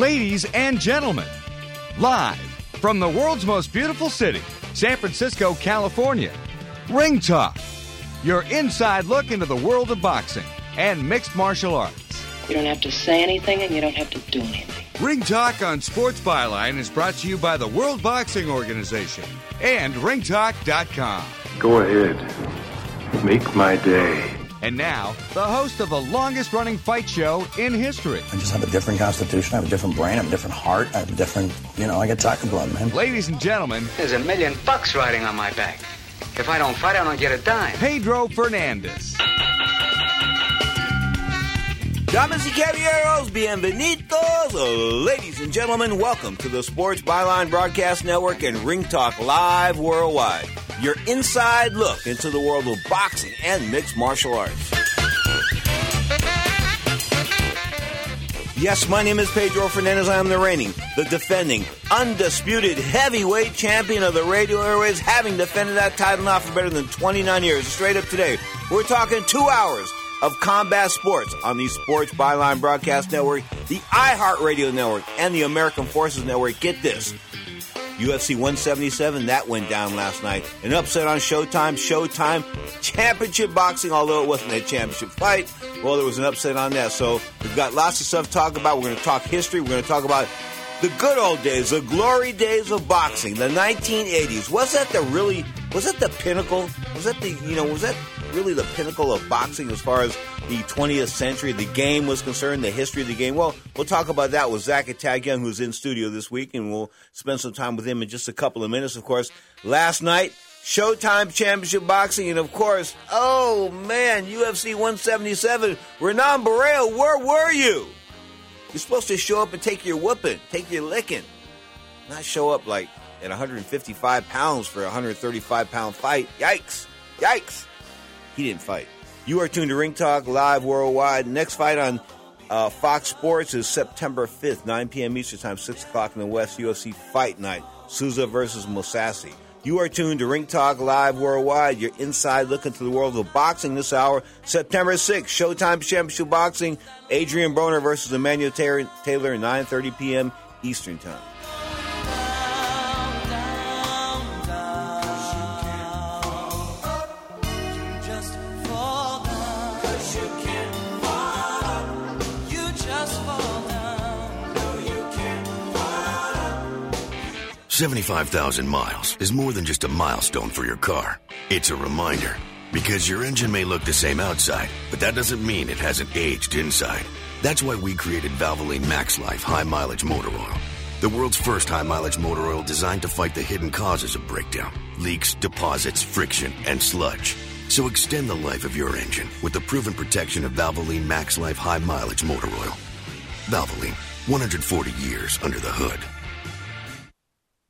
Ladies and gentlemen, live from the world's most beautiful city, San Francisco, California, Ring Talk, your inside look into the world of boxing and mixed martial arts. You don't have to say anything and you don't have to do anything. Ring Talk on Sports Byline is brought to you by the World Boxing Organization and ringtalk.com. Go ahead. Make my day. And now, the host of the longest running fight show in history. I just have a different constitution. I have a different brain. I have a different heart. I have a different, you know, I get tiger blood, man. Ladies and gentlemen, there's a million bucks riding on my back. If I don't fight, I don't get a dime. Pedro Fernandez. Damas y caballeros, bienvenidos. Oh, ladies and gentlemen, welcome to the Sports Byline Broadcast Network and Ring Talk Live Worldwide. Your inside look into the world of boxing and mixed martial arts. Yes, my name is Pedro Fernandez. I am the reigning, the defending, undisputed heavyweight champion of the radio airways, having defended that title now for better than 29 years. Straight up today, we're talking two hours of combat sports on the Sports Byline Broadcast Network, the iHeartRadio Network, and the American Forces Network. Get this. UFC 177, that went down last night. An upset on Showtime. Showtime Championship Boxing, although it wasn't a championship fight. Well, there was an upset on that. So we've got lots of stuff to talk about. We're going to talk history. We're going to talk about the good old days, the glory days of boxing, the 1980s. Was that the really, was that the pinnacle? Was that the, you know, was that really the pinnacle of boxing as far as the 20th century, the game was concerned, the history of the game. Well, we'll talk about that with Zach Young, who's in studio this week, and we'll spend some time with him in just a couple of minutes. Of course, last night, Showtime Championship Boxing, and of course, oh man, UFC 177, Renan Barão, where were you? You're supposed to show up and take your whooping, take your licking, not show up like at 155 pounds for a 135 pound fight. Yikes! Yikes! He didn't fight. You are tuned to Ring Talk Live Worldwide. Next fight on uh, Fox Sports is September 5th, 9 p.m. Eastern Time, 6 o'clock in the West, UFC Fight Night, Souza versus Mousasi. You are tuned to Ring Talk Live Worldwide, your inside look into the world of boxing this hour. September 6th, Showtime Championship Boxing, Adrian Broner versus Emmanuel Taylor, 9.30 p.m. Eastern Time. 75,000 miles is more than just a milestone for your car. It's a reminder. Because your engine may look the same outside, but that doesn't mean it hasn't aged inside. That's why we created Valvoline Max Life High Mileage Motor Oil. The world's first high mileage motor oil designed to fight the hidden causes of breakdown leaks, deposits, friction, and sludge. So extend the life of your engine with the proven protection of Valvoline Max Life High Mileage Motor Oil. Valvoline, 140 years under the hood.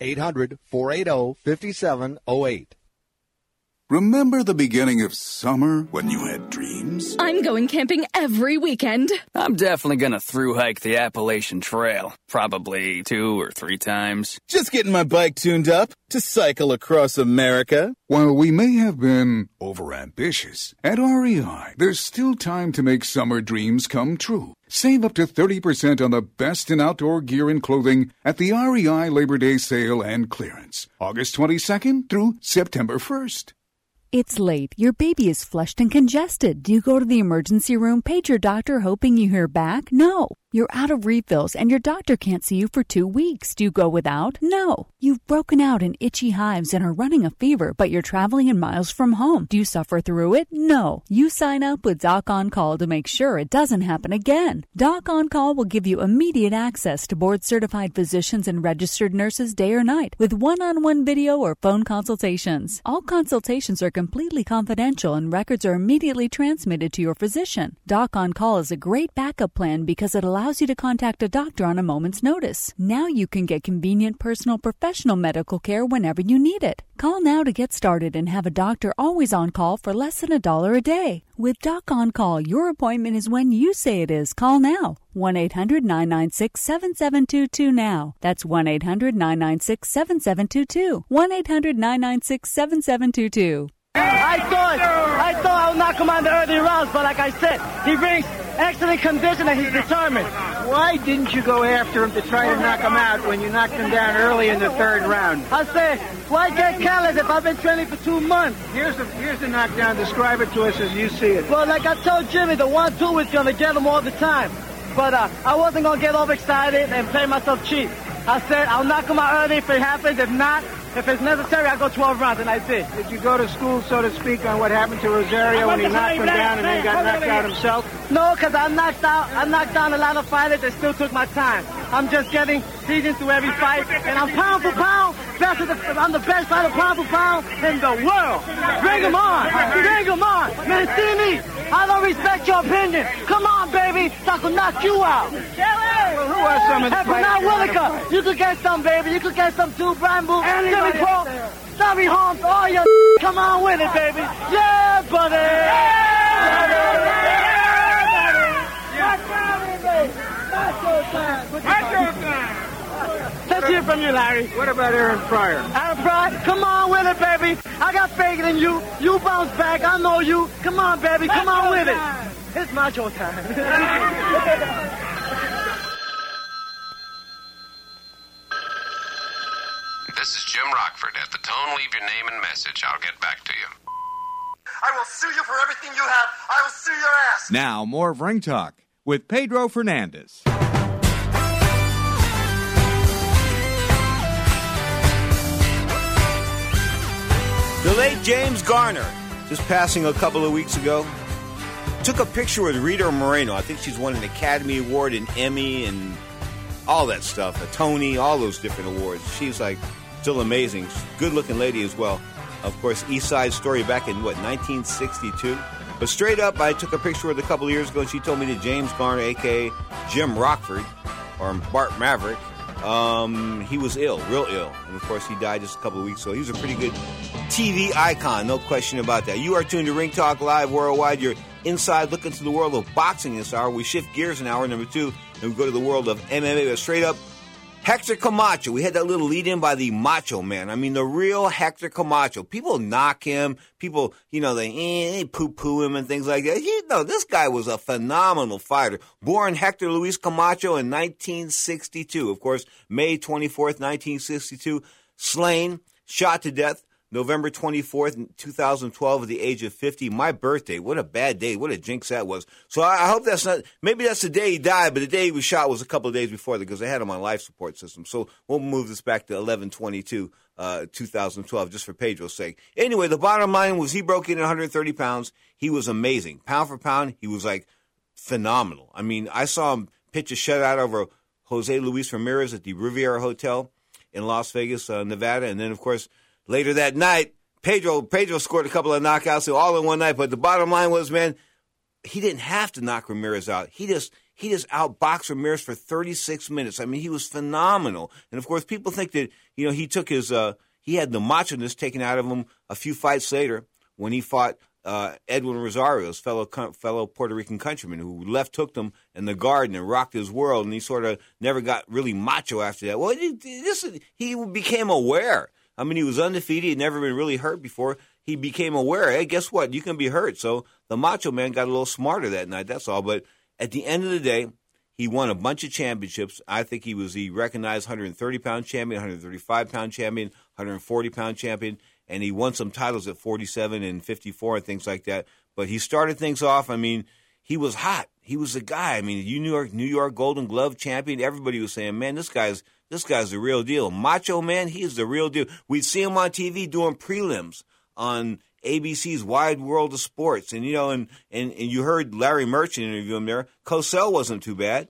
800 480 5708. Remember the beginning of summer when you had dreams? I'm going camping every weekend. I'm definitely gonna through hike the Appalachian Trail. Probably two or three times. Just getting my bike tuned up to cycle across America. While we may have been overambitious, at REI, there's still time to make summer dreams come true. Save up to 30% on the best in outdoor gear and clothing at the REI Labor Day sale and clearance, August 22nd through September 1st. It's late. Your baby is flushed and congested. Do you go to the emergency room, page your doctor hoping you hear back? No. You're out of refills and your doctor can't see you for two weeks. Do you go without? No. You've broken out in itchy hives and are running a fever, but you're traveling in miles from home. Do you suffer through it? No. You sign up with Doc On Call to make sure it doesn't happen again. Doc On Call will give you immediate access to board certified physicians and registered nurses day or night with one on one video or phone consultations. All consultations are completely confidential and records are immediately transmitted to your physician. Doc On Call is a great backup plan because it allows allows you to contact a doctor on a moment's notice. Now you can get convenient personal professional medical care whenever you need it. Call now to get started and have a doctor always on call for less than a dollar a day. With Doc on Call, your appointment is when you say it is. Call now. 1 800 996 7722 now. That's 1 800 996 7722. 1 800 996 7722. I thought I thought I would knock him on the early rounds, but like I said, he brings excellent condition and he's determined. Why didn't you go after him to try to knock him out when you knocked him down early in the third round? I say, why get careless if I've been training for two months? Here's the here's the knockdown. Describe it to us as you see it. Well, like I told Jimmy, the one-two is gonna get him all the time. But uh, I wasn't gonna get overexcited and play myself cheap. I said I'll knock him out early if it happens. If not, if it's necessary, I'll go 12 rounds, and I did. Did you go to school, so to speak, on what happened to Rosario when he knocked him down and then got knocked out himself? No, because I knocked out, I knocked down a lot of fighters that still took my time. I'm just getting seasoned through every fight, and I'm pound for pound, best of the, I'm the best fighter pound for pound in the world. Bring him on, bring him on, man. See me? I don't respect your opinion. Come on, baby, so I can knock you out. Well, who are some of the Hey, Bernard Williker, you could get some, baby. You could get some too, Brian Boo, Jimmy Paul, Tommy Holmes, all your come on with it, baby. Yeah, buddy. Let's hear from you, Larry. What about Aaron Pryor? Aaron Pryor, come on with it, baby. I got faith in you. You bounce back. I know you. Come on, baby. Come on with it. It's macho time. Jim Rockford. At the tone, leave your name and message. I'll get back to you. I will sue you for everything you have. I will sue your ass. Now, more of Ring Talk with Pedro Fernandez. The late James Garner, just passing a couple of weeks ago, took a picture with Rita Moreno. I think she's won an Academy Award, an Emmy, and all that stuff, a Tony, all those different awards. She's like still amazing, good looking lady as well. Of course, East Side Story back in what 1962. But straight up, I took a picture with a couple years ago, and she told me that James Garner, aka Jim Rockford, or Bart Maverick, um, he was ill, real ill, and of course he died just a couple of weeks ago. He was a pretty good TV icon, no question about that. You are tuned to Ring Talk Live Worldwide. You're inside look into the world of boxing this hour. We shift gears in hour number two, and we go to the world of MMA. But straight up, Hector Camacho. We had that little lead in by the Macho Man. I mean, the real Hector Camacho. People knock him. People, you know, they, eh, they poo poo him and things like that. You know, this guy was a phenomenal fighter. Born Hector Luis Camacho in 1962. Of course, May 24th, 1962. Slain, shot to death. November 24th, 2012, at the age of 50. My birthday. What a bad day. What a jinx that was. So I, hope that's not, maybe that's the day he died, but the day he was shot was a couple of days before that because they had him on life support system. So we'll move this back to 1122, uh, 2012, just for Pedro's sake. Anyway, the bottom line was he broke in at 130 pounds. He was amazing. Pound for pound, he was like phenomenal. I mean, I saw him pitch a shutout over Jose Luis Ramirez at the Riviera Hotel in Las Vegas, uh, Nevada. And then, of course, later that night, Pedro Pedro scored a couple of knockouts all in one night. But the bottom line was, man, he didn't have to knock Ramirez out. He just he just outboxed Ramirez for 36 minutes. I mean, he was phenomenal. And of course, people think that you know he took his uh, he had the macho-ness taken out of him a few fights later when he fought uh, Edwin Rosario, his fellow fellow Puerto Rican countryman, who left hooked him in the garden and rocked his world, and he sort of never got really macho after that. Well, he, this he became aware. I mean, he was undefeated. He'd never been really hurt before. He became aware. Hey, guess what? You can be hurt. So the Macho Man got a little smarter that night. That's all. But at the end of the day, he won a bunch of championships. I think he was the recognized 130 pound champion, 135 pound champion, 140 pound champion, and he won some titles at 47 and 54 and things like that. But he started things off. I mean, he was hot. He was the guy. I mean, New York, New York Golden Glove champion. Everybody was saying, "Man, this guy's this guy's the real deal." Macho Man, he's the real deal. We'd see him on TV doing prelims on ABC's Wide World of Sports, and you know, and and, and you heard Larry Merchant interview him there. Cosell wasn't too bad.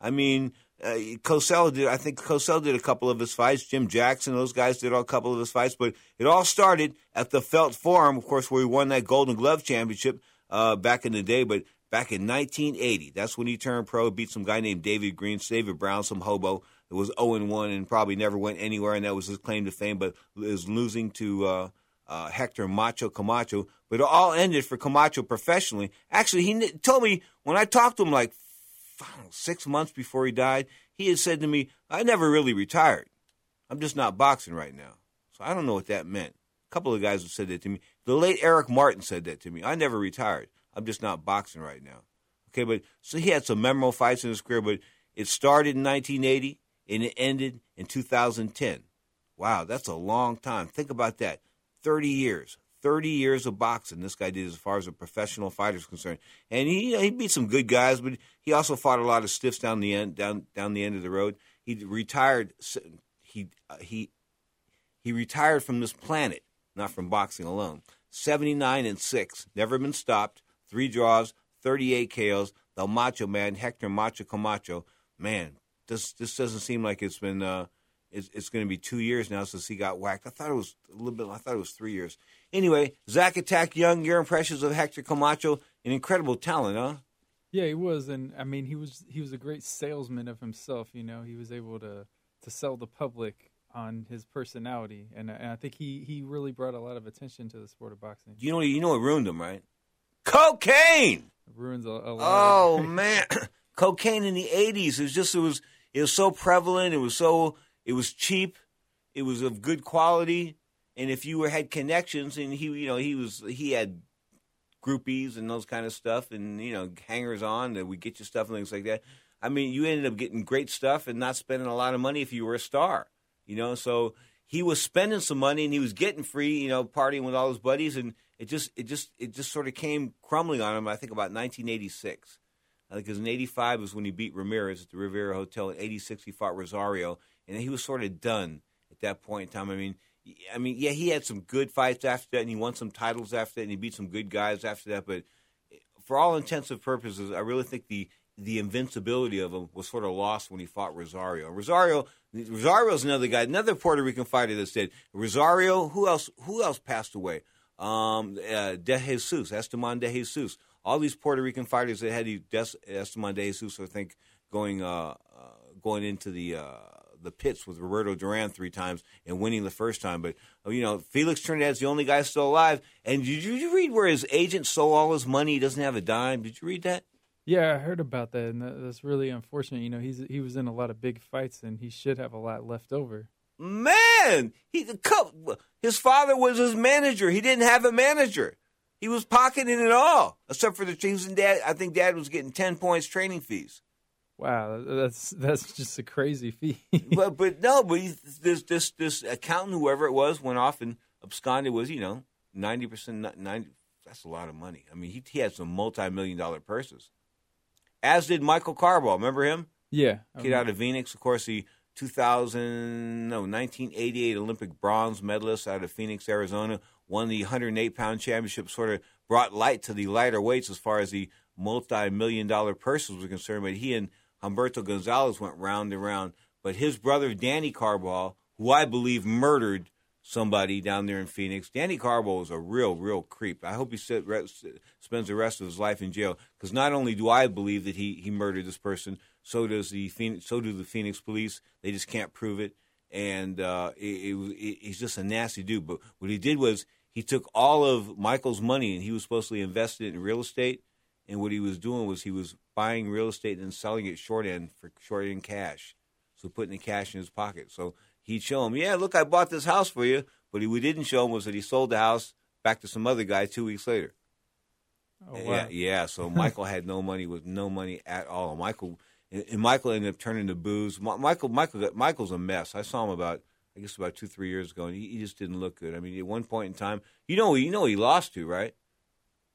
I mean, uh, Cosell did. I think Cosell did a couple of his fights. Jim Jackson, those guys did a couple of his fights. But it all started at the Felt Forum, of course, where he won that Golden Glove championship uh, back in the day. But back in 1980, that's when he turned pro. Beat some guy named David Green, David Brown, some hobo that was 0 1 and probably never went anywhere, and that was his claim to fame. But is losing to. Uh, uh, Hector Macho Camacho, but it all ended for Camacho professionally. Actually, he told me when I talked to him like six months before he died, he had said to me, I never really retired. I'm just not boxing right now. So I don't know what that meant. A couple of guys have said that to me. The late Eric Martin said that to me. I never retired. I'm just not boxing right now. Okay, but so he had some memorable fights in his career, but it started in 1980 and it ended in 2010. Wow, that's a long time. Think about that. 30 years. 30 years of boxing this guy did as far as a professional fighter is concerned. And he he beat some good guys, but he also fought a lot of stiffs down the end down down the end of the road. He retired he uh, he he retired from this planet, not from boxing alone. 79 and 6, never been stopped, 3 draws, 38 KOs. The Macho Man, Hector Macho Camacho. Man, this this doesn't seem like it's been uh, it's, it's going to be two years now since he got whacked. I thought it was a little bit. I thought it was three years. Anyway, Zach Attack Young, your impressions of Hector Camacho, an incredible talent, huh? Yeah, he was, and I mean, he was he was a great salesman of himself. You know, he was able to to sell the public on his personality, and, and I think he he really brought a lot of attention to the sport of boxing. You know, you know what ruined him, right? Cocaine it ruins a, a lot. Oh man, cocaine in the '80s. It was just it was it was so prevalent. It was so it was cheap. It was of good quality. And if you were, had connections, and he, you know, he was, he had groupies and those kind of stuff, and you know, hangers on that would get you stuff and things like that. I mean, you ended up getting great stuff and not spending a lot of money if you were a star, you know. So he was spending some money and he was getting free, you know, partying with all his buddies, and it just, it just, it just sort of came crumbling on him. I think about 1986. Because in '85 was when he beat Ramirez at the Riviera Hotel. In '86 he fought Rosario, and he was sort of done at that point in time. I mean, I mean, yeah, he had some good fights after that, and he won some titles after that, and he beat some good guys after that. But for all intents and purposes, I really think the the invincibility of him was sort of lost when he fought Rosario. Rosario, Rosario's another guy, another Puerto Rican fighter that said Rosario. Who else? Who else passed away? Um, uh, De Jesus, Esteban De Jesus. All these Puerto Rican fighters that had Esteban De Jesus, I think, going uh, uh, going into the uh, the pits with Roberto Duran three times and winning the first time. But uh, you know, Felix Trinidad's the only guy still alive. And did you, did you read where his agent stole all his money? He doesn't have a dime. Did you read that? Yeah, I heard about that, and that's really unfortunate. You know, he's he was in a lot of big fights, and he should have a lot left over. Man, he his father was his manager. He didn't have a manager. He was pocketing it all, except for the things and dad. I think dad was getting ten points training fees. Wow, that's that's just a crazy fee. but but no, but he, this this this accountant, whoever it was, went off and absconded. Was you know ninety percent ninety. That's a lot of money. I mean, he he had some multi million dollar purses. As did Michael Carbajal. Remember him? Yeah, kid um, out of Phoenix. Of course, the 2000 no 1988 Olympic bronze medalist out of Phoenix, Arizona. Won the 108 pound championship. Sort of brought light to the lighter weights as far as the multi million dollar purses were concerned. But he and Humberto Gonzalez went round and round. But his brother, Danny Carbajal, who I believe murdered somebody down there in Phoenix, Danny Carbajal is a real, real creep. I hope he sit, spends the rest of his life in jail because not only do I believe that he, he murdered this person, so does the Phoenix, so do the Phoenix police. They just can't prove it, and uh, it, it, he's just a nasty dude. But what he did was he took all of Michael's money and he was supposed to invest it in real estate and what he was doing was he was buying real estate and selling it short end for short end cash. So putting the cash in his pocket. So he'd show him, yeah, look, I bought this house for you. But what he didn't show him was that he sold the house back to some other guy two weeks later. Oh, wow. Yeah, yeah. So Michael had no money with no money at all. Michael and Michael ended up turning to booze. Michael, Michael, Michael's a mess. I saw him about, I guess, about two, three years ago, and he, he just didn't look good. I mean, at one point in time, you know, you know, he lost to right.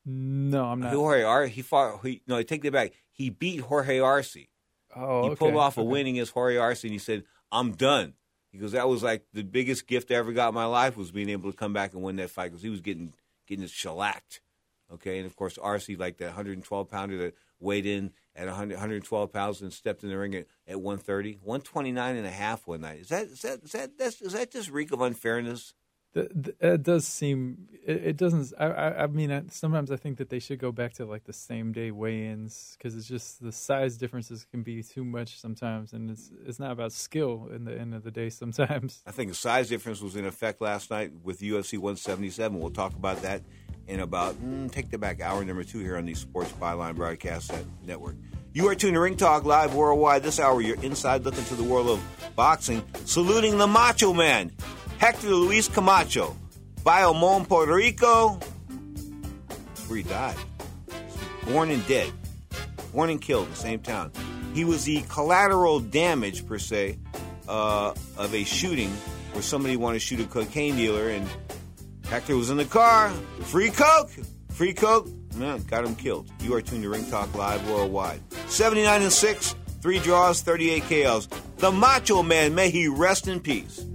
No, I'm not. Jorge Arce, he fought. He, no, I take that back. He beat Jorge Arce. Oh, he okay, pulled off a okay. win against Jorge Arce, and he said, "I'm done." Goes, "That was like the biggest gift I ever got in my life was being able to come back and win that fight because he was getting getting shellacked." Okay, and of course Arce like that 112 pounder that weighed in at 100, 112 pounds and stepped in the ring at, at 130, 129 and a half one night. Is that is that is that that's, is that just reek of unfairness? It does seem. It, doesn't. I, I. I mean, I, sometimes I think that they should go back to like the same day weigh-ins because it's just the size differences can be too much sometimes, and it's it's not about skill in the end of the day. Sometimes. I think the size difference was in effect last night with UFC 177. We'll talk about that in about, mm, take that back, hour number two here on the Sports Byline Broadcast Network. You are tuned to Ring Talk Live worldwide. This hour, you're inside looking to the world of boxing, saluting the Macho Man, Hector Luis Camacho, Bayamon, Puerto Rico, where he died. Born and dead. Born and killed in the same town. He was the collateral damage, per se, uh, of a shooting where somebody wanted to shoot a cocaine dealer, and Hector was in the car. Free coke! Free coke! Man, got him killed. You are tuned to Ring Talk Live worldwide. 79 and 6, three draws, 38 KOs. The Macho Man, may he rest in peace.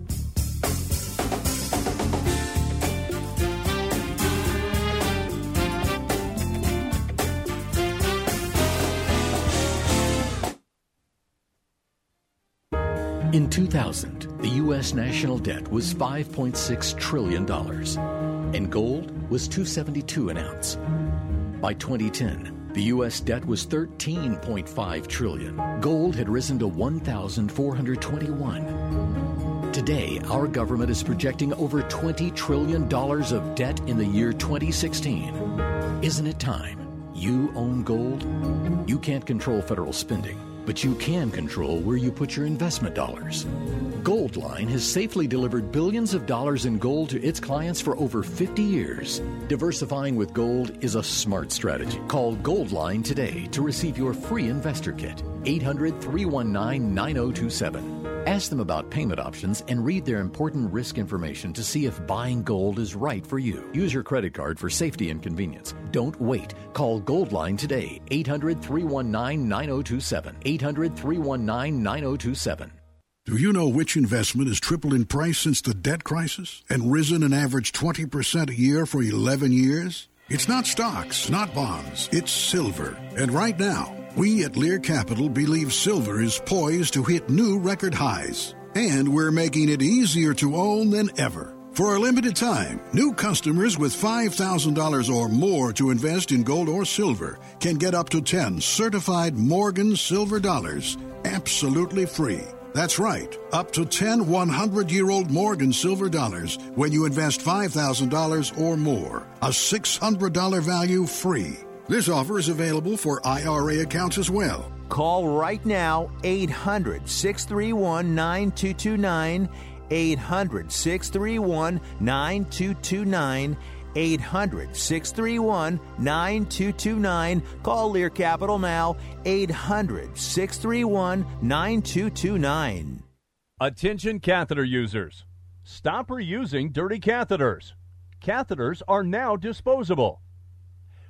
In 2000, the U.S. national debt was $5.6 trillion, and gold was 272 an ounce. By 2010, the U.S. debt was 13.5 trillion. Gold had risen to 1,421. Today, our government is projecting over $20 trillion of debt in the year 2016. Isn't it time you own gold? You can't control federal spending, but you can control where you put your investment dollars. Goldline has safely delivered billions of dollars in gold to its clients for over 50 years. Diversifying with gold is a smart strategy. Call Goldline today to receive your free investor kit. 800 319 9027. Ask them about payment options and read their important risk information to see if buying gold is right for you. Use your credit card for safety and convenience. Don't wait. Call Goldline today. 800 319 9027. 800 319 9027. Do you know which investment has tripled in price since the debt crisis and risen an average 20% a year for 11 years? It's not stocks, not bonds, it's silver. And right now, we at Lear Capital believe silver is poised to hit new record highs. And we're making it easier to own than ever. For a limited time, new customers with $5,000 or more to invest in gold or silver can get up to 10 certified Morgan silver dollars absolutely free. That's right, up to 10 100 year old Morgan silver dollars when you invest $5,000 or more. A $600 value free. This offer is available for IRA accounts as well. Call right now 800 631 9229. 800 631 9229. 800 631 9229. Call Lear Capital now. 800 631 9229. Attention catheter users. Stop reusing dirty catheters. Catheters are now disposable.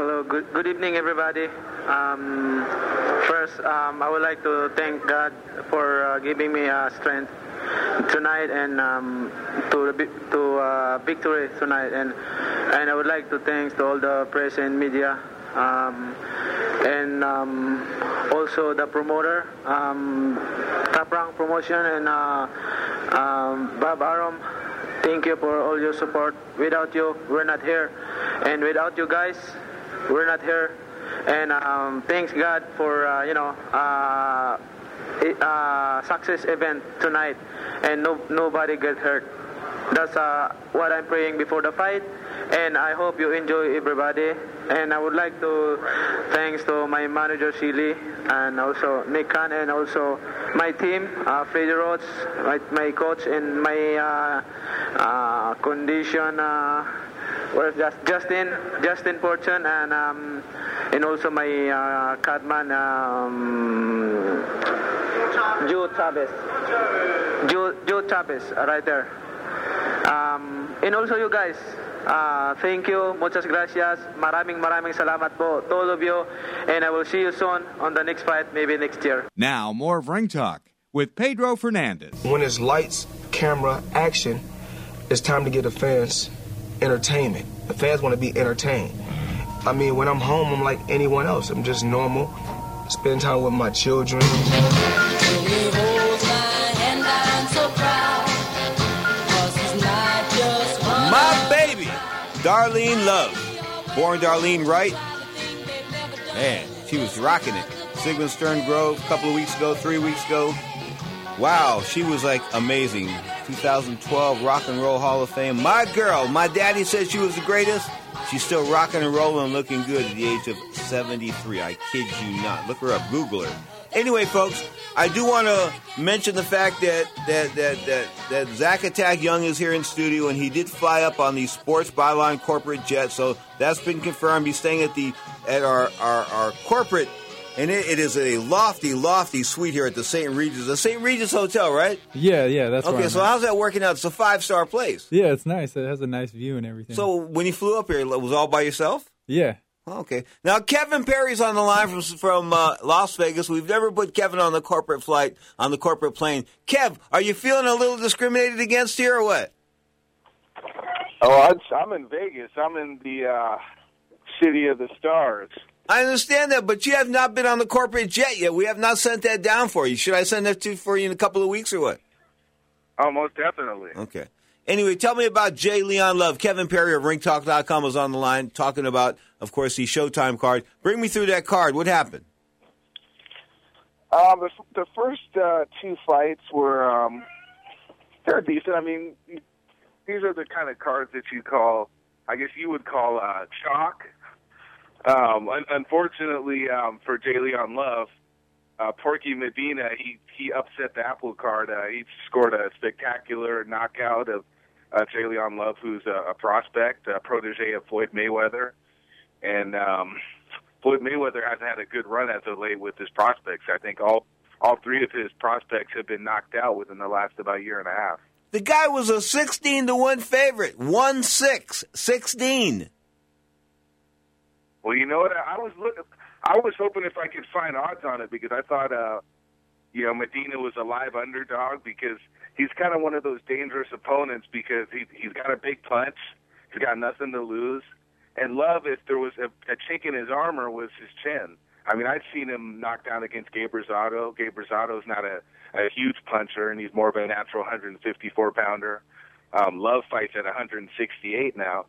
Hello, good, good evening, everybody. Um, first, um, I would like to thank God for uh, giving me uh, strength tonight and um, to to uh, victory tonight. And and I would like to thank to all the press and media um, and um, also the promoter, um, Top Rank Promotion, and uh, um, Bob Arum. Thank you for all your support. Without you, we're not here, and without you guys, we're not here. And um, thanks God for uh, you know uh, uh, success event tonight, and no, nobody get hurt. That's uh, what I'm praying before the fight, and I hope you enjoy everybody. And I would like to thanks to my manager Shili and also Nick Khan and also my team, uh, Freddie Roach, my, my coach and my uh, uh, condition. Well, just Justin, Justin Fortune, and um, and also my uh, cutman, um, Joe Chavez, Joe, Joe Chavez, uh, right there. Um, and also you guys, uh, thank you, muchas gracias, maraming maraming salamat po to all of you, and I will see you soon on the next fight, maybe next year. Now, more of Ring Talk with Pedro Fernandez. When it's lights, camera, action, it's time to get the fans entertainment. The fans want to be entertained. I mean, when I'm home, I'm like anyone else. I'm just normal. Spend time with my children. My baby, Darlene Love. Born Darlene Wright. Man, she was rocking it. Sigmund Stern Grove a couple of weeks ago, three weeks ago. Wow, she was like amazing. 2012 Rock and Roll Hall of Fame. My girl, my daddy said she was the greatest. She's still rocking and rolling looking good at the age of 73. I kid you not. Look her up, Google her. Anyway, folks, I do want to mention the fact that that that that, that Zach Attack Young is here in studio, and he did fly up on the Sports Byline corporate jet. So that's been confirmed. He's staying at the at our our, our corporate, and it, it is a lofty, lofty suite here at the St. Regis, the St. Regis Hotel, right? Yeah, yeah, that's where okay. I'm So at. how's that working out? It's a five star place. Yeah, it's nice. It has a nice view and everything. So when you flew up here, it was all by yourself? yeah, Okay. Now Kevin Perry's on the line from from uh, Las Vegas. We've never put Kevin on the corporate flight on the corporate plane. Kev, are you feeling a little discriminated against here or what? Oh, I'm- I'm in Vegas. I'm in the uh, city of the stars. I understand that, but you have not been on the corporate jet yet. We have not sent that down for you. Should I send that to for you in a couple of weeks or what? Oh, most definitely. Okay. Anyway, tell me about J'Leon Love. Kevin Perry of RingTalk.com was on the line talking about, of course, the Showtime card. Bring me through that card. What happened? Um, the, the first uh, two fights were um, they're decent. I mean, these are the kind of cards that you call, I guess you would call uh, chalk. Um, un- unfortunately, um, for J'Leon Love, uh, Porky Medina, he he upset the apple card. Uh, he scored a spectacular knockout of uh, J'Leon Love, who's a, a prospect, a protege of Floyd Mayweather, and um, Floyd Mayweather hasn't had a good run as of late with his prospects. I think all all three of his prospects have been knocked out within the last about a year and a half. The guy was a 16 to 1 favorite. 1 6. 16. Well, you know what? I was looking. I was hoping if I could find odds on it because I thought, uh, you know, Medina was a live underdog because he's kind of one of those dangerous opponents because he he's got a big punch, he's got nothing to lose, and Love, if there was a, a chink in his armor, was his chin. I mean, I've seen him knock down against Gabe Rosado. Gabe Rosado's not a, a huge puncher, and he's more of a natural 154 pounder. Um, Love fights at 168 now.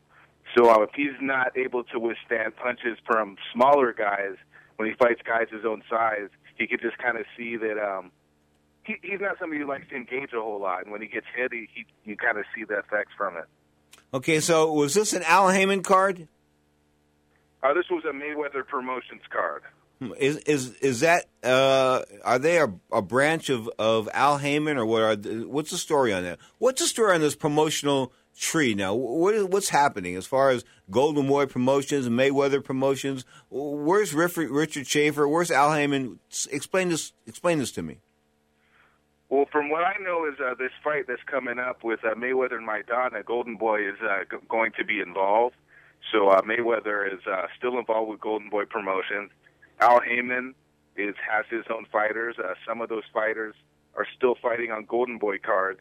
So uh, if he's not able to withstand punches from smaller guys when he fights guys his own size, he could just kind of see that um, he, he's not somebody who likes to engage a whole lot. And when he gets hit, he, he you kind of see the effects from it. Okay, so was this an Al Haymon card? Uh, this was a Mayweather Promotions card. Hmm, Is is is that uh, are they a, a branch of, of Al Haymon or what are the, what's the story on that? What's the story on this promotional tree now? What is, what's happening as far as Golden Boy Promotions, Mayweather Promotions? Where's Richard, Schaefer? Where's Al Haymon? Explain this. Explain this to me. Well, from what I know is uh, this fight that's coming up with uh, Mayweather and Maidana, Golden Boy is uh, g- going to be involved. So uh, Mayweather is uh, still involved with Golden Boy Promotions. Al Haymon is has his own fighters. Uh, some of those fighters are still fighting on Golden Boy cards.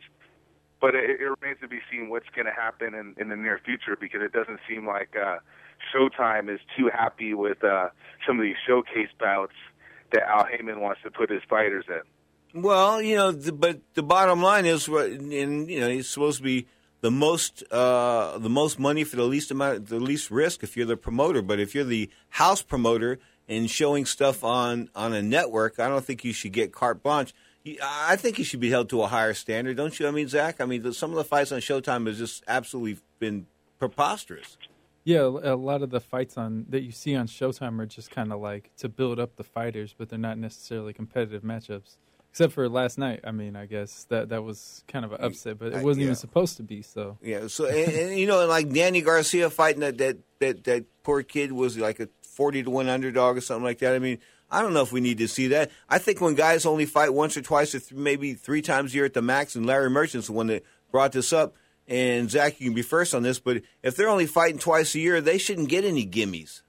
But it, it remains to be seen what's going to happen in, in the near future because it doesn't seem like uh, Showtime is too happy with uh, some of these showcase bouts that Al Haymon wants to put his fighters in. Well, you know, the, but the bottom line is, and you know, he's supposed to be the most uh, the most money for the least amount, the least risk if you're the promoter. But if you're the house promoter and showing stuff on on a network, I don't think you should get carte blanche. I think he should be held to a higher standard, don't you? I mean, Zach. I mean, some of the fights on Showtime has just absolutely been preposterous. Yeah, a lot of the fights on that you see on Showtime are just kind of like to build up the fighters, but they're not necessarily competitive matchups. Except for last night, I mean, I guess that that was kind of an upset, but it wasn't yeah. even supposed to be. So yeah, so and, and, you know, like Danny Garcia fighting that that that that poor kid was like a forty to one underdog or something like that. I mean, I don't know if we need to see that. I think when guys only fight once or twice or th- maybe three times a year at the max, and Larry Merchant's the one that brought this up. And Zach, you can be first on this, but if they're only fighting twice a year, they shouldn't get any gimmies.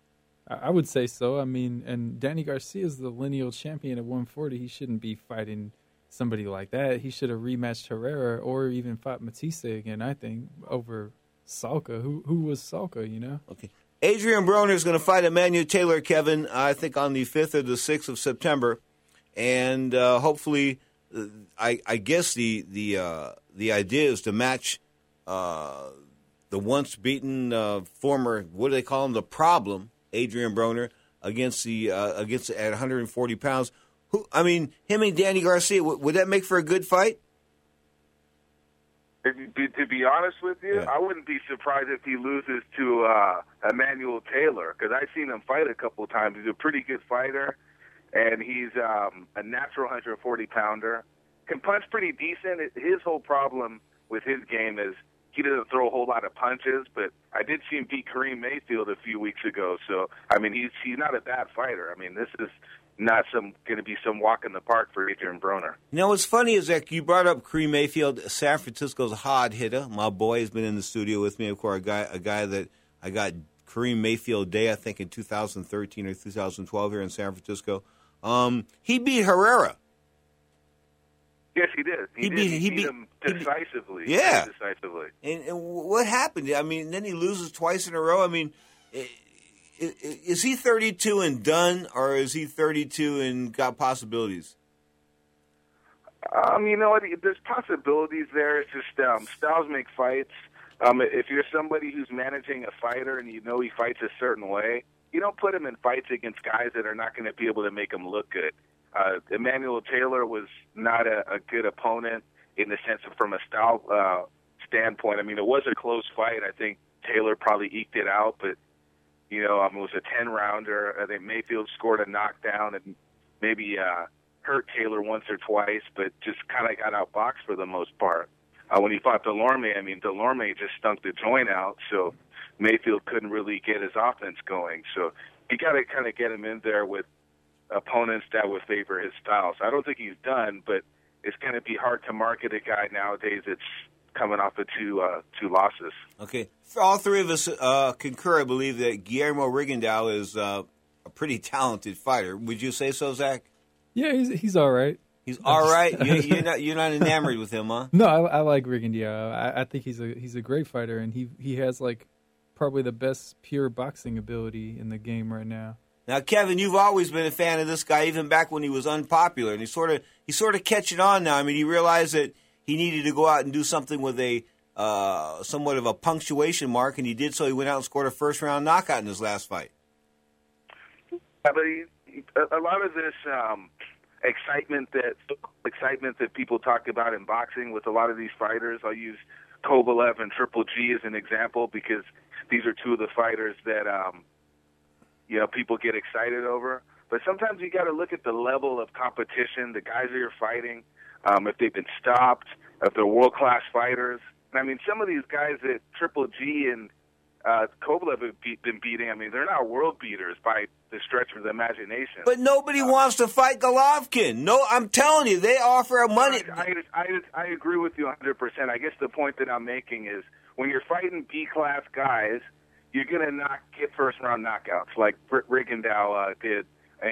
I would say so. I mean, and Danny Garcia is the lineal champion at 140. He shouldn't be fighting somebody like that. He should have rematched Herrera or even fought Matthysse again. I think over Salka. Who who was Salka? You know. Okay. Adrian Broner is going to fight Emmanuel Taylor, Kevin. I think on the fifth or the sixth of September, and uh, hopefully, uh, I, I guess the the uh, the idea is to match uh, the once beaten uh, former what do they call him the problem Adrian Broner against the uh, against at 140 pounds. Who I mean, him and Danny Garcia w- would that make for a good fight? To be honest with you, I wouldn't be surprised if he loses to uh, Emmanuel Taylor because I've seen him fight a couple of times. He's a pretty good fighter, and he's um, a natural 140 pounder. Can punch pretty decent. His whole problem with his game is he doesn't throw a whole lot of punches, but I did see him beat Karim Mayfield a few weeks ago. So I mean, he's he's not a bad fighter. I mean, this is not some going to be some walk in the park for Adrian Broner. Know what's funny is that you brought up Karim Mayfield, San Francisco's hard hitter. My boy has been in the studio with me. Of course, a guy a guy that I got Karim Mayfield Day, I think in 2013 or 2012 here in San Francisco. Um, he beat Herrera. Yes, he did. He, He did. beat- he, he beat beat- him decisively. Yeah. decisively. And, and what happened? I mean, then he loses twice in a row. I mean, is he 32 and done, or is he 32 and got possibilities? Um, you know? There's possibilities there. It's just um, styles make fights. Um, if you're somebody who's managing a fighter and you know he fights a certain way, you don't put him in fights against guys that are not going to be able to make him look good. Uh, Emmanuel Taylor was not a, a good opponent in the sense of from a style uh, standpoint. I mean, it was a close fight. I think Taylor probably eked it out, but you know, um, it was a ten rounder. I think Mayfield scored a knockdown and maybe uh, hurt Taylor once or twice, but just kind of got outboxed for the most part. Uh, when he fought Delorme, I mean, Delorme just stunk the joint out, so Mayfield couldn't really get his offense going. So you got to kind of get him in there with opponents that would favor his style. So I don't think he's done, but it's going to be hard to market a guy nowadays that's coming off of two uh, two losses. Okay, all three of us uh, concur. I believe that Guillermo Rigondeaux is uh, a pretty talented fighter. Would you say so, Zach? Yeah, he's he's all right. He's all right. You, you're not you're not enamored with him, huh? No, I, I like Rigondeaux. I, I think he's a he's a great fighter, and he he has like probably the best pure boxing ability in the game right now. Now, Kevin, you've always been a fan of this guy, even back when he was unpopular, and he sort of he's sort of catching on now. I mean, he realized that he needed to go out and do something with a uh, somewhat of a punctuation mark, and he did so. He went out and scored a first round knockout in his last fight. Yeah, but he, a, lot of this um, excitement that excitement that people talk about in boxing with a lot of these fighters. I'll use Kovalev and Triple G as an example because these are two of the fighters that um, you know people get excited over. But sometimes you got to look at the level of competition, the guys that you're fighting, um, if they've been stopped, if they're world class fighters. And I mean, some of these guys that Triple G and uh, Kovalev have beat, been beating. I mean, they're not world beaters by the stretch of the imagination. But nobody wants to fight Golovkin. No, I'm telling you, they offer money. I, I, I agree with you 100%. I guess the point that I'm making is when you're fighting B class guys, you're going to not get first round knockouts like Rigondeaux uh, did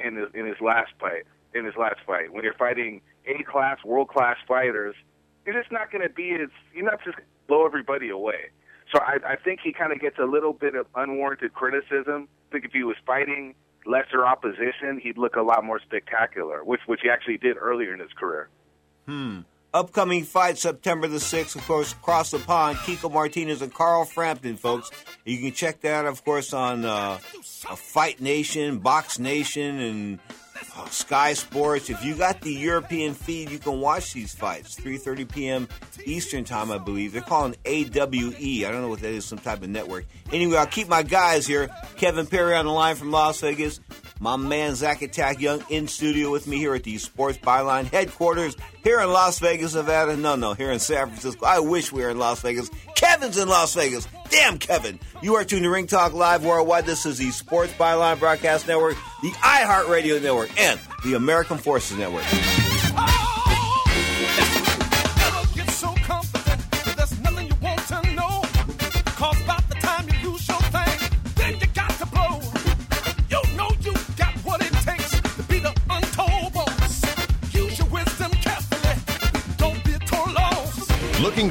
in his, in his last fight. In his last fight, when you're fighting A class, world class fighters, you're just not going to be as you're not just blow everybody away. So I, I think he kind of gets a little bit of unwarranted criticism. I think if he was fighting lesser opposition, he'd look a lot more spectacular, which which he actually did earlier in his career. Hmm. Upcoming fight September the 6th, of course, across the pond, Kiko Martinez and Carl Frampton, folks. You can check that, of course, on uh, Fight Nation, Box Nation, and uh, Oh, Sky Sports. If you got the European feed, you can watch these fights. 3.30 p.m. Eastern Time, I believe. They're calling AWE. I don't know what that is, some type of network. Anyway, I'll keep my guys here. Kevin Perry on the line from Las Vegas. My man Zach Attack Young in studio with me here at the Sports Byline headquarters here in Las Vegas, Nevada. No, no, here in San Francisco. I wish we were in Las Vegas. Kevin's in Las Vegas. Damn, Kevin. You are tuned to Ring Talk Live Worldwide. This is the Sports Byline Broadcast Network, the iHeartRadio Network, and the American Forces Network.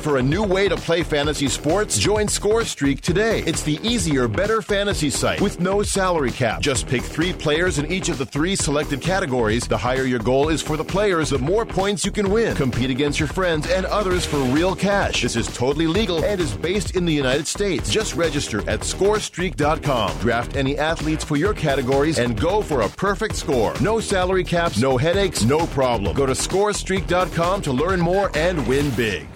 For a new way to play fantasy sports? Join ScoreStreak today. It's the easier, better fantasy site with no salary cap. Just pick three players in each of the three selected categories. The higher your goal is for the players, the more points you can win. Compete against your friends and others for real cash. This is totally legal and is based in the United States. Just register at scorestreak.com. Draft any athletes for your categories and go for a perfect score. No salary caps, no headaches, no problem. Go to scorestreak.com to learn more and win big.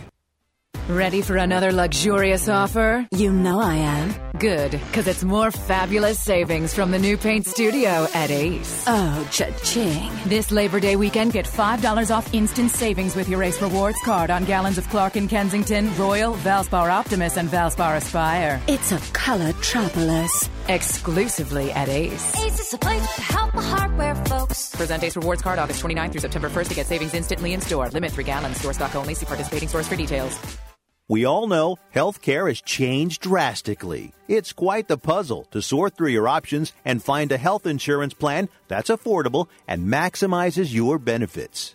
Ready for another luxurious offer? You know I am. Good, because it's more fabulous savings from the new paint studio at Ace. Oh, cha-ching. This Labor Day weekend, get $5 off instant savings with your Ace Rewards card on gallons of Clark and Kensington, Royal, Valspar Optimus, and Valspar Aspire. It's a color tropolis. Exclusively at Ace. Ace is a place to help the hardware folks. Present Ace Rewards card August 29th through September 1st to get savings instantly in store. Limit 3 gallons. Store stock only. See participating stores for details. We all know healthcare has changed drastically. It's quite the puzzle to sort through your options and find a health insurance plan that's affordable and maximizes your benefits.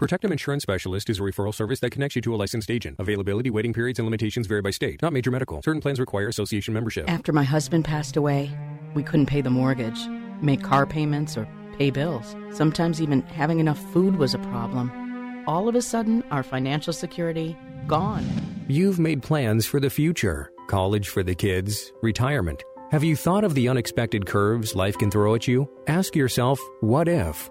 Protectum Insurance Specialist is a referral service that connects you to a licensed agent. Availability, waiting periods, and limitations vary by state. Not major medical. Certain plans require association membership. After my husband passed away, we couldn't pay the mortgage, make car payments, or pay bills. Sometimes even having enough food was a problem. All of a sudden, our financial security gone. You've made plans for the future college for the kids, retirement. Have you thought of the unexpected curves life can throw at you? Ask yourself, what if?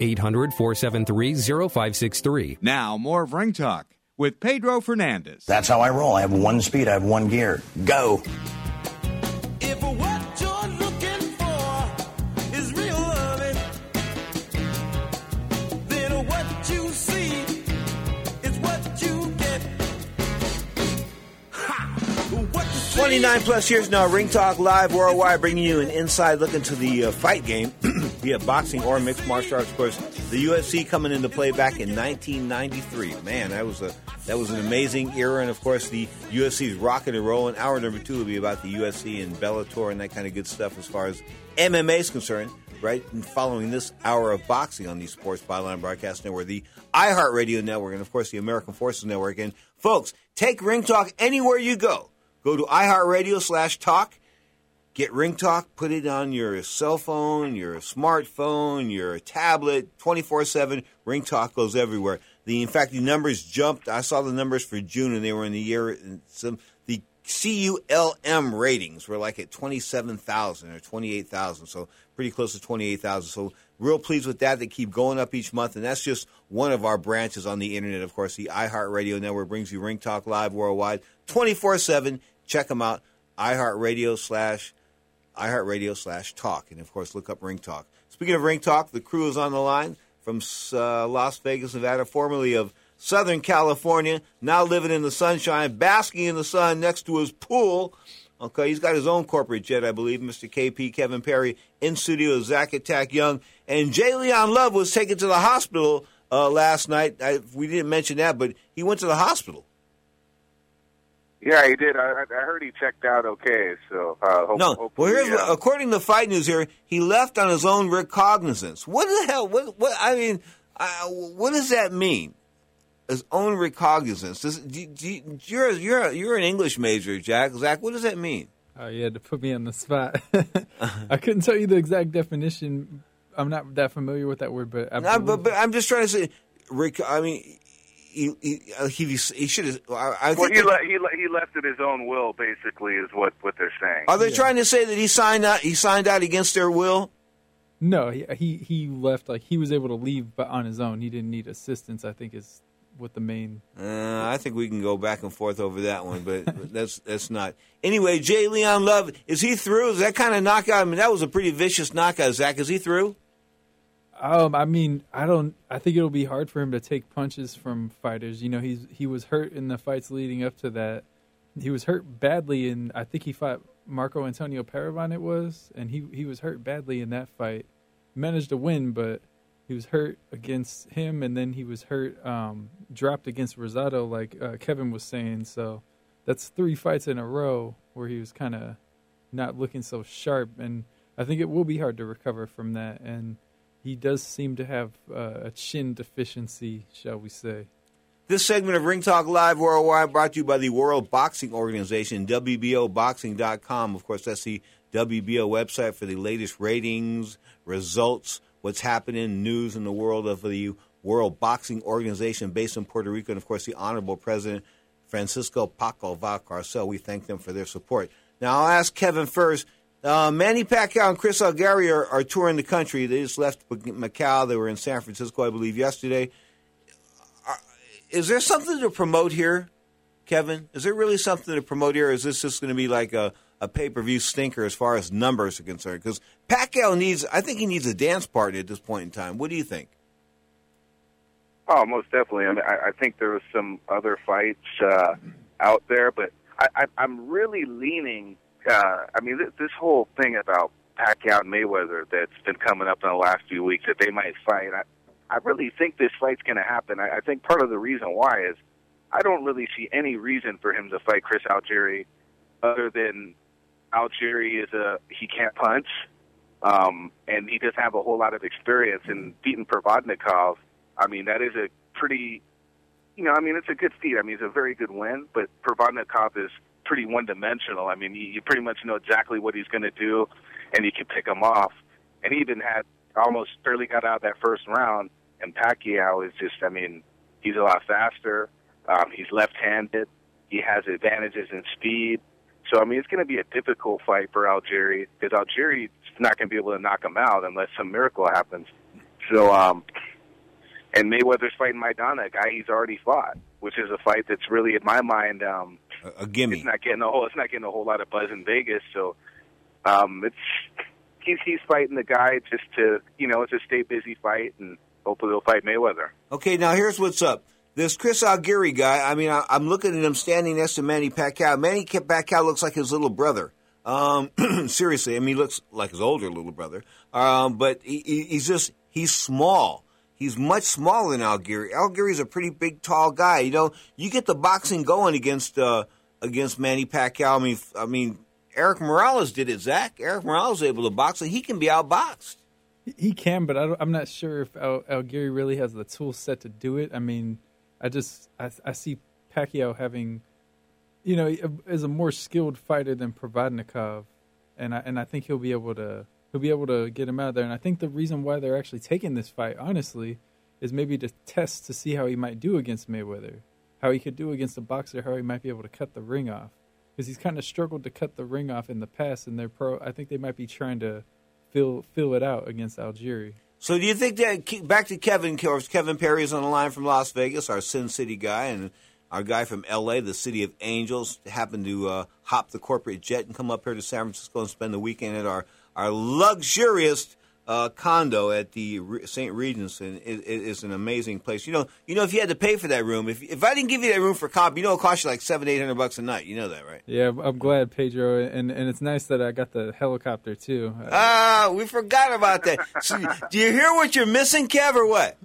800 473 0563. Now, more of Ring Talk with Pedro Fernandez. That's how I roll. I have one speed, I have one gear. Go. If what you're looking for is real loving, then what you see is what you get. What you 29 plus years now, Ring Talk Live Worldwide, bringing you an inside look into the uh, fight game, it boxing or mixed martial arts. Of course, the UFC coming into play back in 1993. Man, that was a that was an amazing era, and of course, the UFC is rocking and rolling. Hour number two will be about the UFC and Bellator and that kind of good stuff as far as MMA is concerned. right and following this hour of boxing on the Sports Byline Broadcast Network, the iHeartRadio Network, and of course the American Forces Network. And folks, take Ring Talk anywhere you go. Go to iHeartRadio slash talk. Get Ring Talk, put it on your cell phone, your smartphone, your tablet, 24 7. Ring Talk goes everywhere. The, in fact, the numbers jumped. I saw the numbers for June, and they were in the year. Some the CULM ratings were like at 27,000 or 28,000, so pretty close to 28,000. So real pleased with that. They keep going up each month, and that's just one of our branches on the internet. Of course, the iHeartRadio Network brings you Ring Talk Live worldwide, 24 7. Check them out, iHeartRadio slash iHeartRadio slash talk. And of course, look up Ring Talk. Speaking of Ring Talk, the crew is on the line from uh, Las Vegas, Nevada, formerly of Southern California, now living in the sunshine, basking in the sun next to his pool. Okay, he's got his own corporate jet, I believe. Mr. KP Kevin Perry in studio, Zach Attack Young, and J'Leon Love was taken to the hospital uh, last night. I, we didn't mention that, but he went to the hospital. Yeah, he did. I, I heard he checked out okay. So uh, hope, no, well, here's yeah. according to Fight News here, he left on his own recognizance. What the hell? What? What? I mean, uh, what does that mean? His own recognizance. Does, do, do, you're you're you're an English major, Jack. Zach, what does that mean? Oh, you had to put me on the spot. I couldn't tell you the exact definition. I'm not that familiar with that word, but I no, but, but I'm just trying to say. Rick, I mean, he he, uh, he, he should have. I, I well, he, that- le- he le- he left at his own will. Basically, is what what they're saying. are they trying to say that he signed out? He signed out against their will. No, he, he he left like he was able to leave, but on his own. He didn't need assistance. I think is what the main. Uh, I think we can go back and forth over that one, but that's that's not. Anyway, J'Leon Love is he through? Is that kind of knockout? I mean, that was a pretty vicious knockout. Zach, is he through? Um, I mean, I don't. I think it'll be hard for him to take punches from fighters. You know, he's he was hurt in the fights leading up to that. He was hurt badly, and I think he fought Marco Antonio Periban. It was, and he he was hurt badly in that fight. Managed to win, but he was hurt against him, and then he was hurt, um, dropped against Rosado, like uh, Kevin was saying. So that's three fights in a row where he was kind of not looking so sharp, and I think it will be hard to recover from that. And he does seem to have uh, a chin deficiency, shall we say. This segment of Ring Talk Live Worldwide brought to you by the World Boxing Organization, WBOBoxing.com. Of course, that's the WBO website for the latest ratings, results, what's happening, news in the world of the World Boxing Organization based in Puerto Rico, and of course, the Honorable President Francisco Paco Valcarcel. We thank them for their support. Now, I'll ask Kevin first. Uh, Manny Pacquiao and Chris Algieri are, are touring the country. They just left Macau. They were in San Francisco, I believe, yesterday. Are, is there something to promote here, Kevin? Is there really something to promote here? Is this just going to be like a, a pay per view stinker as far as numbers are concerned? Because Pacquiao needs, I think he needs a dance party at this point in time. What do you think? Oh, most definitely. I mean, I, I think there was some other fights uh, out there, but I, I, I'm really leaning. Uh, I mean, th- this whole thing about Pacquiao and Mayweather that's been coming up in the last few weeks that they might fight. I, I really think this fight's going to happen. I, I think part of the reason why is I don't really see any reason for him to fight Chris Algieri other than Algieri is a he can't punch, um, and he doesn't have a whole lot of experience in beating Provodnikov. I mean, that is a pretty, you know, I mean, it's a good feat. I mean, it's a very good win, but Provodnikov is pretty one-dimensional. I mean, you, you pretty much know exactly what he's going to do, and you can pick him off. And he even had almost barely got out of that first round. And Pacquiao is just, I mean, he's a lot faster. Um, he's left-handed. He has advantages in speed. So, I mean, it's going to be a difficult fight for Algieri because Algieri's not going to be able to knock him out unless some miracle happens. So, um, and Mayweather's fighting Maidana, a guy he's already fought, which is a fight that's really, in my mind, um, a, a gimme. It's not getting a whole. It's not getting a whole lot of buzz in Vegas. So, um, it's he's he's fighting the guy just to you know, it's a stay busy fight, and hopefully he'll fight Mayweather. Okay, now here's what's up. This Chris Algieri guy, I mean, I, I'm looking at him standing next to Manny Pacquiao. Manny Pacquiao looks like his little brother. Um, seriously, I mean, he looks like his older little brother. Um, but he, he, he's just, he's small. He's much smaller than Algieri. Algieri's a pretty big, tall guy. You know, you get the boxing going against uh, against Manny Pacquiao. I mean, I mean, Erik Morales did it. Zach, Erik Morales was able to box, and he can be outboxed. He can, but I I'm not sure if Al, Algieri really has the tool set to do it. I mean, I just I, I see Pacquiao having, you know, as uh, a more skilled fighter than Provodnikov, and I and I think he'll be able to he'll be able to get him out of there. And I think the reason why they're actually taking this fight, honestly, is maybe to test to see how he might do against Mayweather, how he could do against a boxer, how he might be able to cut the ring off, because he's kind of struggled to cut the ring off in the past. And they're pro. I think they might be trying to fill fill it out against Algieri. So do you think that back to Kevin? Kevin Perry is on the line from Las Vegas, our Sin City guy, and our guy from L.A., the city of angels, happened to uh, hop the corporate jet and come up here to San Francisco and spend the weekend at our our luxurious uh, condo at the St. Regis, and it, it is an amazing place. You know, you know, if you had to pay for that room, if if I didn't give you that room for cop, you know, it cost you like seven, eight hundred bucks a night. You know that, right? Yeah, I'm glad, Pedro, and and it's nice that I got the helicopter too. Ah, uh, we forgot about that. so, do you hear what you're missing, Kev, or what?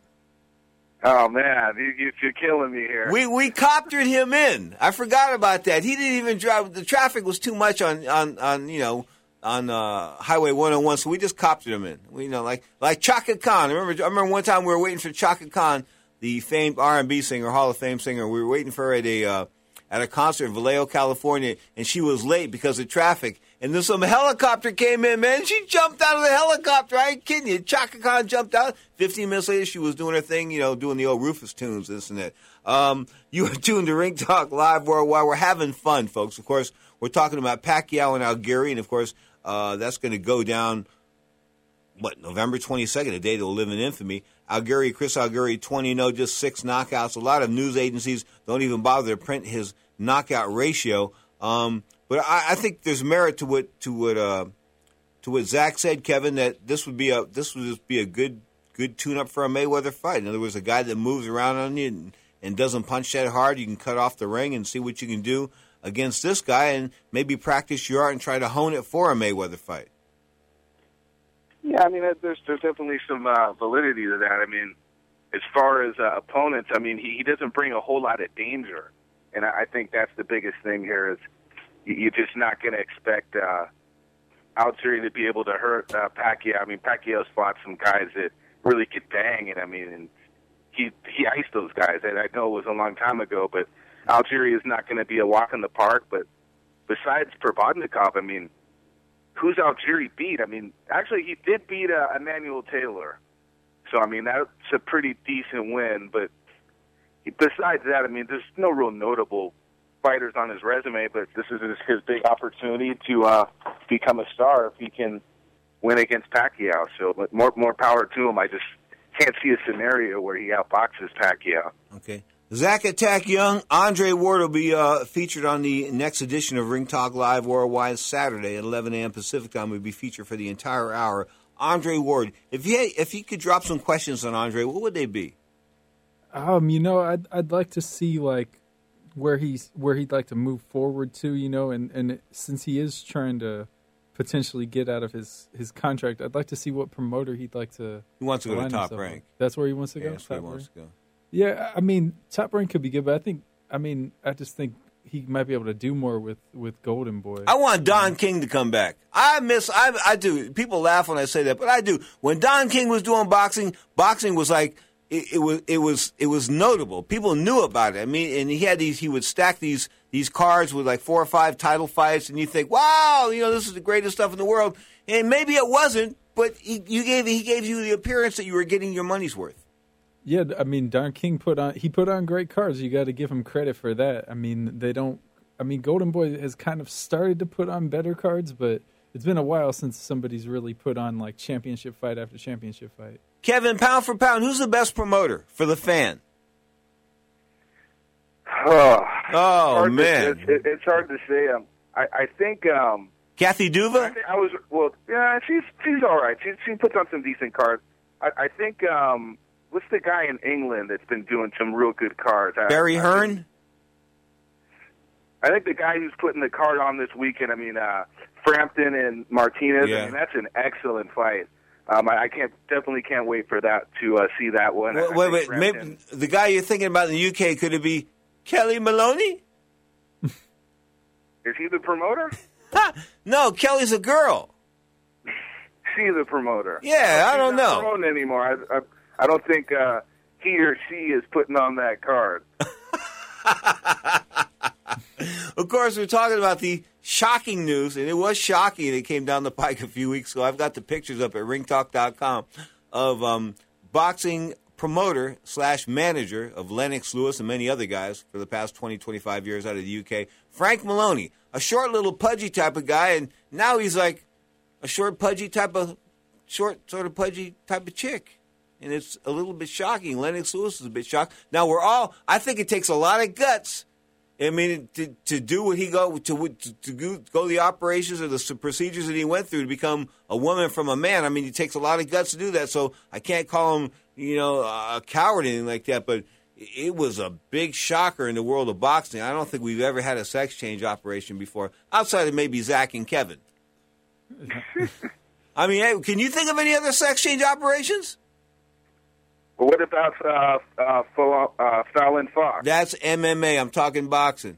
Oh man, you, you're killing me here. We we coptered him in. I forgot about that. He didn't even drive. The traffic was too much on on on you know on uh, Highway 101, so we just coptered them in. We, you know, like like Chaka Khan. I remember, I remember one time we were waiting for Chaka Khan, the famed R&B singer, Hall of Fame singer. We were waiting for her at a uh, at a concert in Vallejo, California, and she was late because of traffic. And then some helicopter came in, man. She jumped out of the helicopter. I ain't kidding you. Chaka Khan jumped out. Fifteen minutes later, she was doing her thing, you know, doing the old Rufus tunes, this and that. Um, you are tuned to Ring Talk Live Worldwide. We're having fun, folks. Of course, we're talking about Pacquiao and Algieri, and of course, uh, that's going to go down, what, November 22nd, a day that will live in infamy. Algieri, Chris Algieri, 20 0, just six knockouts. A lot of news agencies don't even bother to print his knockout ratio. Um, but I, I, think there's merit to what to what uh, to what Zach said, Kevin. That this would be a this would just be a good good tune up for a Mayweather fight. In other words, a guy that moves around on you and, and doesn't punch that hard. You can cut off the ring and see what you can do against this guy and maybe practice your art and try to hone it for a Mayweather fight. Yeah, I mean, there's there's definitely some uh, validity to that. I mean, as far as uh, opponents, I mean, he, he doesn't bring a whole lot of danger, and I, I think that's the biggest thing here is you're just not going to expect uh, Algieri to be able to hurt uh, Pacquiao. I mean, Pacquiao's fought some guys that really could bang, and I mean, and he he iced those guys. And I know it was a long time ago, but Algieri is not going to be a walk in the park. But besides Provodnikov, I mean, who's Algieri beat? I mean, actually, he did beat uh, Emmanuel Taylor. So, I mean, that's a pretty decent win. But besides that, I mean, there's no real notable fighters on his resume, but this is his, his big opportunity to uh, become a star if he can win against Pacquiao. So, but more more power to him. I just can't see a scenario where he outboxes Pacquiao. Okay. Zach Attack Young, Andre Ward will be uh, featured on the next edition of Ring Talk Live Worldwide Saturday at 11 a.m. Pacific time. We'll be featured for the entire hour. Andre Ward, if you if you could drop some questions on Andre, what would they be? Um, you know, I'd I'd like to see like where he's where he'd like to move forward to, you know, and and since he is trying to potentially get out of his his contract, I'd like to see what promoter he'd like to. He wants to go to top rank. With. That's where he wants to yeah, go. That's where he wants rank? to go. Yeah, I mean, top rank could be good, but I think, I mean, I just think he might be able to do more with with Golden Boy. I want Don King to come back. I miss. I I do. People laugh when I say that, but I do. When Don King was doing boxing, boxing was like. It, it was it was it was notable. People knew about it. I mean, and he had these. He would stack these these cards with like four or five title fights, and you think, "Wow, you know, this is the greatest stuff in the world." And maybe it wasn't, but he, you gave he gave you the appearance that you were getting your money's worth. Yeah, I mean, Don King put on he put on great cards. You got to give him credit for that. I mean, they don't. I mean, Golden Boy has kind of started to put on better cards, but it's been a while since somebody's really put on like championship fight after championship fight. Kevin, pound for pound, who's the best promoter for the fan? Oh, oh man, to, it's, it's, hard to say. Um, I, I think um, Kathy Duva. I, I, was well, yeah, she's she's all right. She she puts on some decent cards. I, I think um, what's the guy in England that's been doing some real good cards? Barry I, Hearn. I think, I think the guy who's putting the card on this weekend. I mean, uh, Frampton and Martinez. Yeah. I mean, that's an excellent fight. Um, I, I can't definitely can't wait for that to uh, see that one. Wait, wait, wait maybe the guy you're thinking about in the UK could it be Kellie Maloney? Is he the promoter? no, Kellie's a girl. She's the promoter. Yeah, I don't know. anymore. I, I, I don't think uh, he or she is putting on that card. Of course, we're talking about the shocking news, and it was shocking. It came down the pike a few weeks ago. I've got the pictures up at ringtalk.com of um, boxing promoter slash manager of Lennox Lewis and many other guys for the past 20, 25 years out of the UK, Frank Maloney, a short little pudgy type of guy, and now he's like a short pudgy type of short sort of pudgy type of chick. And it's a little bit shocking. Lennox Lewis is a bit shocked. Now we're all I think it takes a lot of guts I mean, to, to do what he go to to, to go, go the operations or the procedures that he went through to become a woman from a man. I mean, it takes a lot of guts to do that. So I can't call him, you know, a coward or anything like that. But it was a big shocker in the world of boxing. I don't think we've ever had a sex change operation before, outside of maybe Zach and Kevin. I mean, hey, can you think of any other sex change operations? But what about uh, uh, uh, Fallon Fox? That's MMA. I'm talking boxing.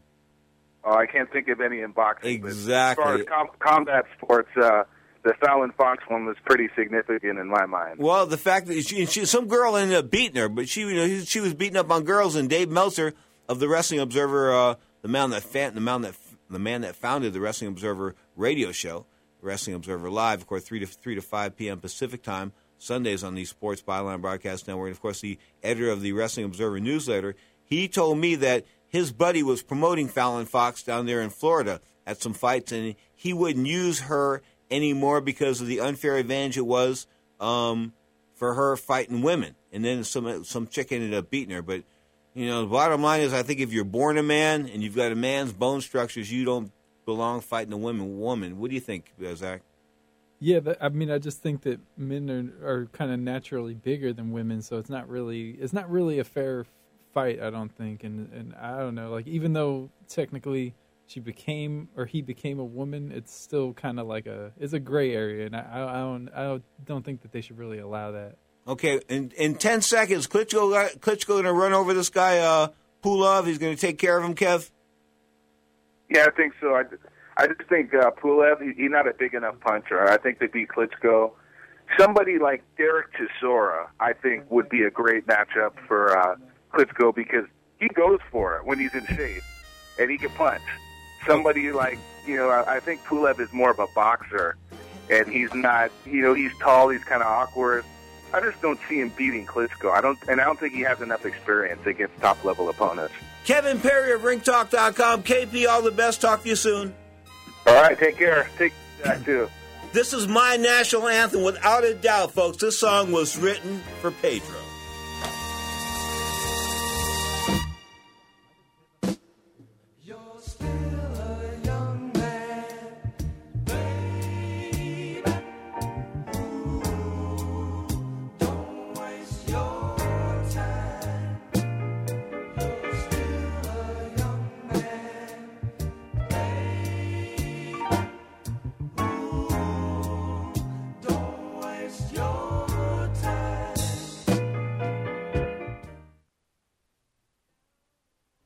Oh, I can't think of any in boxing. Exactly. As far as com- combat sports, uh, the Fallon Fox one was pretty significant in my mind. Well, the fact that she, she some girl ended up beating her, but she you know she was beating up on girls, and Dave Meltzer of the Wrestling Observer, uh, the man that fan, the man that the man that founded the Wrestling Observer radio show, Wrestling Observer Live, of course, three to three to five p.m. Pacific time, Sundays on the Sports Byline Broadcast Network, and of course the editor of the Wrestling Observer newsletter. He told me that his buddy was promoting Fallon Fox down there in Florida at some fights, and he wouldn't use her anymore because of the unfair advantage it was um, for her fighting women. And then some some chick ended up beating her. But you know, the bottom line is, I think if you're born a man and you've got a man's bone structures, you don't belong fighting a woman. Woman, what do you think, uh, Zach? Yeah, but, I mean, I just think that men are, are kind of naturally bigger than women, so it's not really it's not really a fair fight. I don't think, and and I don't know. Like even though technically she became or he became a woman, it's still kind of like a it's a gray area, and I, I don't I don't, don't think that they should really allow that. Okay, in in ten seconds, Klitschko Klitschko going to run over this guy uh, Pulev. He's going to take care of him, Kev. Yeah, I think so. I, I just think uh, Pulev, he, he's not a big enough puncher. I think they beat Klitschko. Somebody like Derek Chisora, I think, would be a great matchup for uh, Klitschko because he goes for it when he's in shape, and he can punch. Somebody like, you know, I, I think Pulev is more of a boxer, and he's not, you know, he's tall, he's kind of awkward. I just don't see him beating Klitschko. I don't, and I don't think he has enough experience against top level opponents. Kevin Perry of RingTalk.com. KP, all the best. Talk to you soon. All right, take care. Take that too. This is my national anthem, without a doubt, folks. This song was written for Pedro.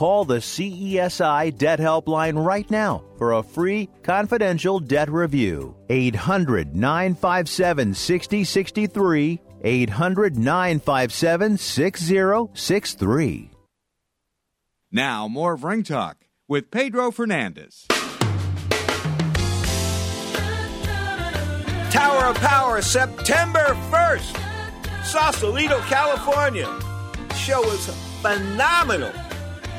Call the CESI Debt Helpline right now for a free confidential debt review. 800 957 6063. 800 957 6063. Now, more of Ring Talk with Pedro Fernandez. Tower of Power, September 1st, Sausalito, California. Show was phenomenal.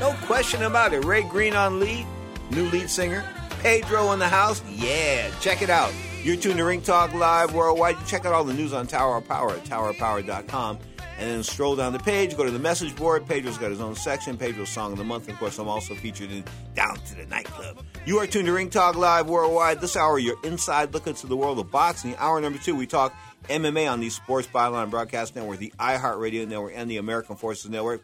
No question about it. Ray Greene on lead, new lead singer. Pedro in the house. Yeah, check it out. You're tuned to Ring Talk Live Worldwide. Check out all the news on Tower of Power at towerpower.com. And then scroll down the page, go to the message board. Pedro's got his own section, Pedro's Song of the Month. Of course, I'm also featured in Down to the Nightclub. You are tuned to Ring Talk Live Worldwide. This hour, you're inside look into the world of boxing. Hour number two, we talk MMA on the Sports Byline Broadcast Network, the iHeartRadio Network, and the American Forces Network.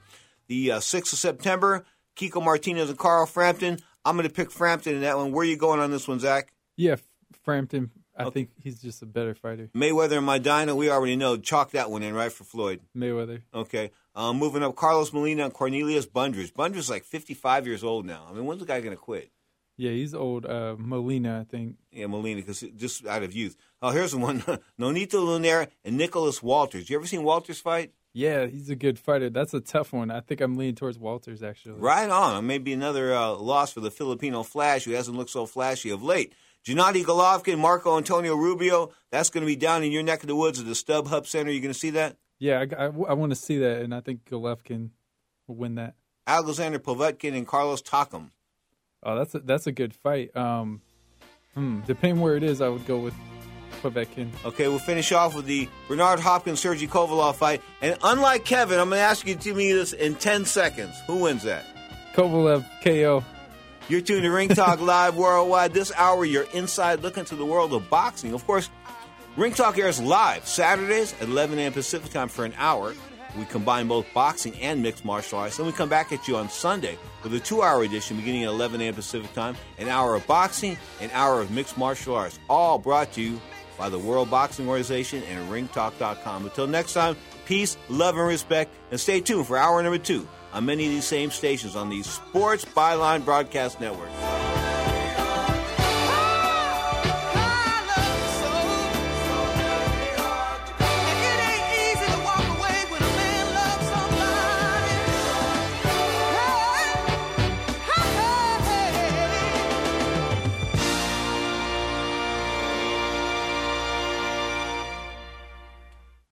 The uh, 6th of September, Kiko Martinez and Carl Frampton. I'm going to pick Frampton in that one. Where are you going on this one, Zach? Yeah, Frampton. I think he's just a better fighter. Mayweather and Maidana, we already know. Chalk that one in, right, for Floyd. Mayweather. Okay. Um, moving up, Carlos Molina and Cornelius Bundrage. Bundrage like 55 years old now. I mean, when's the guy going to quit? Yeah, he's old. Uh, Molina, I think. Yeah, Molina, because just out of youth. Oh, here's the one. Nonito Donaire and Nicholas Walters. You ever seen Walters fight? Yeah, he's a good fighter. That's a tough one. I think I'm leaning towards Walters, actually. Right on. Maybe another uh, loss for the Filipino Flash, who hasn't looked so flashy of late. Gennady Golovkin, Marco Antonio Rubio. That's going to be down in your neck of the woods at the StubHub Center. You going to see that? Yeah, I, I, I want to see that, and I think Golovkin will win that. Alexander Povetkin and Carlos Takam. Oh, that's a, that's a good fight. Um, hmm, depending where it is, I would go with Povetkin. Okay, we'll finish off with the Bernard Hopkins Sergey Kovalev fight. And unlike Kevin, I'm going to ask you to tell me this in 10 seconds. Who wins that? Kovalev KO. You're tuned to Ring Talk Live Worldwide. This hour, you're inside looking to the world of boxing. Of course, Ring Talk airs live Saturdays at 11 a.m. Pacific time for an hour. We combine both boxing and mixed martial arts. Then we come back at you on Sunday with a two hour edition beginning at 11 a.m. Pacific time, an hour of boxing, an hour of mixed martial arts, all brought to you by the World Boxing Organization and ringtalk.com. Until next time, peace, love, and respect, and stay tuned for hour number two on many of these same stations on the Sports Byline Broadcast Network.